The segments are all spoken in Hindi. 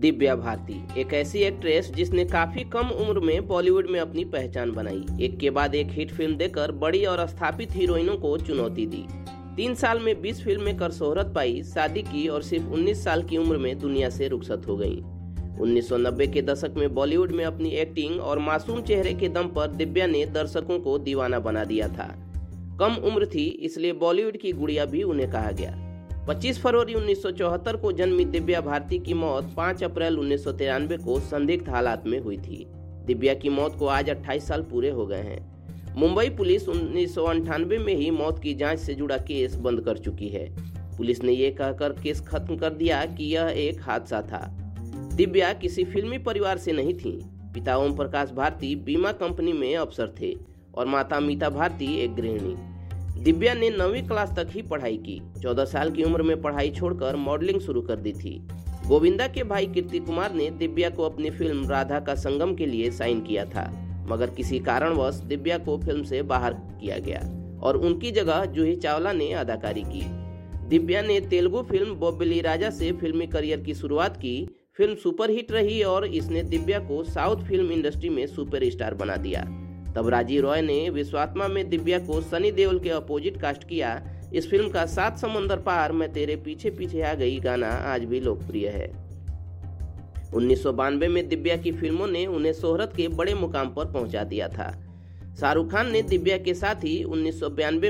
दिव्या भारती, एक ऐसी एक्ट्रेस जिसने काफ़ी कम उम्र में बॉलीवुड में अपनी पहचान बनाई। एक के बाद एक हिट फ़िल्म देकर बड़ी और स्थापित हीरोइनों को चुनौती दी। तीन साल में 20 फ़िल्में कर शोहरत पाई, शादी की और सिर्फ़ 19 साल की उम्र में दुनिया से रुखसत हो गई। 1990 के दशक में बॉलीवुड में अपनी एक्टिंग और मासूम चेहरे के दम पर दिव्या ने दर्शकों को दीवाना बना दिया था। कम उम्र थी, इसलिए बॉलीवुड की गुड़िया भी उन्हें कहा गया। 25 फरवरी 1974 को जन्मी दिव्या भारती की मौत 5 अप्रैल उन्नीस सौ तिरानवे को संदिग्ध हालात में हुई थी। दिव्या की मौत को आज 28 साल पूरे हो गए हैं। मुंबई पुलिस उन्नीस में ही मौत की जाँच से जुड़ा केस बंद कर चुकी है। पुलिस ने यह कहकर केस खत्म कर दिया कि यह एक हादसा था। दिव्या किसी फिल्मी परिवार से नहीं थी। पिता ओम प्रकाश भारती बीमा कंपनी में अफसर थे और माता मीता भारती एक गृहिणी। दिव्या ने नौवीं क्लास तक ही पढ़ाई की। चौदह साल की उम्र में पढ़ाई छोड़कर मॉडलिंग शुरू कर दी थी। गोविंदा के भाई कीर्ति कुमार ने दिव्या को अपनी फ़िल्म राधा का संगम के लिए साइन किया था, मगर किसी कारणवश दिव्या को फ़िल्म से बाहर किया गया और उनकी जगह जूही चावला ने अदाकारी की। दिव्या ने तेलुगु फ़िल्म बोबिली राजा से फिल्मी करियर की शुरुआत की, फ़िल्म सुपरहिट रही और इसने दिव्या को साउथ फ़िल्म इंडस्ट्री में सुपरस्टार बना दिया। तब राजीव रॉय ने विश्वात्मा में दिव्या को सनी देओल के अपोजिट कास्ट किया। इस फ़िल्म का सात समंदर पार मैं तेरे पीछे पीछे आ गई गाना आज भी लोकप्रिय है। उन्नीस में दिव्या की फ़िल्मों ने उन्हें शोहरत के बड़े मुकाम पर पहुँचा दिया था। शाहरुख खान ने दिव्या के साथ ही उन्नीस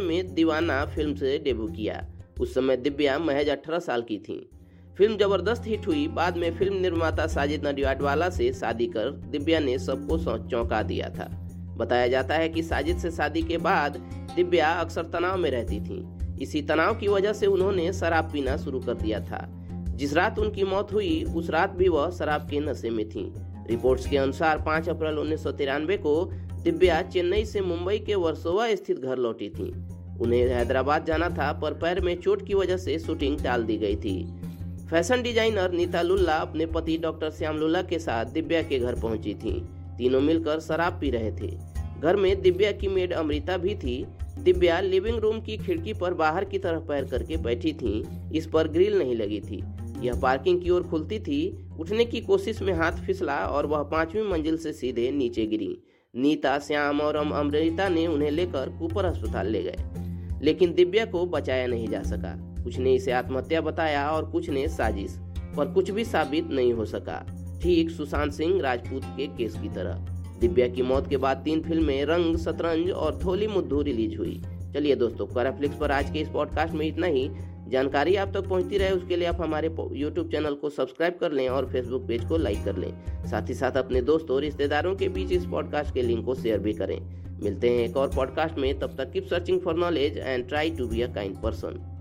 में दीवाना फ़िल्म से डेब्यू किया। उस समय दिव्या महज 18 साल की थी। फ़िल्म ज़बरदस्त हिट हुई। बाद में फ़िल्म निर्माता साजिद नडियाडवाला से शादी कर दिव्या ने सबको चौंका दिया था। बताया जाता है कि साजिद से शादी के बाद दिव्या अक्सर तनाव में रहती थी। इसी तनाव की वजह से उन्होंने शराब पीना शुरू कर दिया था। जिस रात उनकी मौत हुई, उस रात भी वह शराब के नशे में थी। रिपोर्ट्स के अनुसार 5 अप्रैल उन्नीस सौ तिरानवे को दिव्या चेन्नई से मुंबई के वर्सोवा स्थित घर लौटी थी। उन्हें हैदराबाद जाना था, पर पैर में चोट की वजह से शूटिंग टाल दी गई थी। फ़ैशन डिज़ाइनर नीता लुल्ला अपने पति डॉक्टर श्याम लुल्ला के साथ दिव्या के घर पहुँची थी। तीनों मिलकर शराब पी रहे थे। घर में दिव्या की मेड अमृता भी थी। दिव्या लिविंग रूम की खिड़की पर बाहर की तरफ़ पैर करके बैठी थी। इस पर ग्रिल नहीं लगी थी। यह पार्किंग की ओर खुलती थी। उठने की कोशिश में हाथ फिसला और वह पांचवी मंजिल से सीधे नीचे गिरी। नीता, श्याम और अमृता ने उन्हें लेकर कूपर अस्पताल ले गए। लेकिन दिव्या को बचाया नहीं जा सका। कुछ ने इसे आत्महत्या बताया और कुछ ने साजिश, पर कुछ भी साबित नहीं हो सका। ठीक सुशांत सिंह, राजपूत के केस की तरह। दिव्या की मौत के बाद तीन फ़िल्में, रंग, शतरंज और थोली मुद्दू रिलीज़ हुई। चलिए दोस्तों कराफ्लिक्स पर आज के इस पॉडकास्ट में इतना ही। जानकारी आप तक पहुँचती रहे, उसके लिए आप हमारे यूट्यूब चैनल को सब्सक्राइब कर लें और फेसबुक पेज को लाइक कर लें। साथ ही साथ अपने दोस्तों और रिश्तेदारों के बीच इस पॉडकास्ट के लिंक को शेयर भी करें। मिलते हैं एक और पॉडकास्ट में, तब तक keep searching for knowledge and try to be a kind person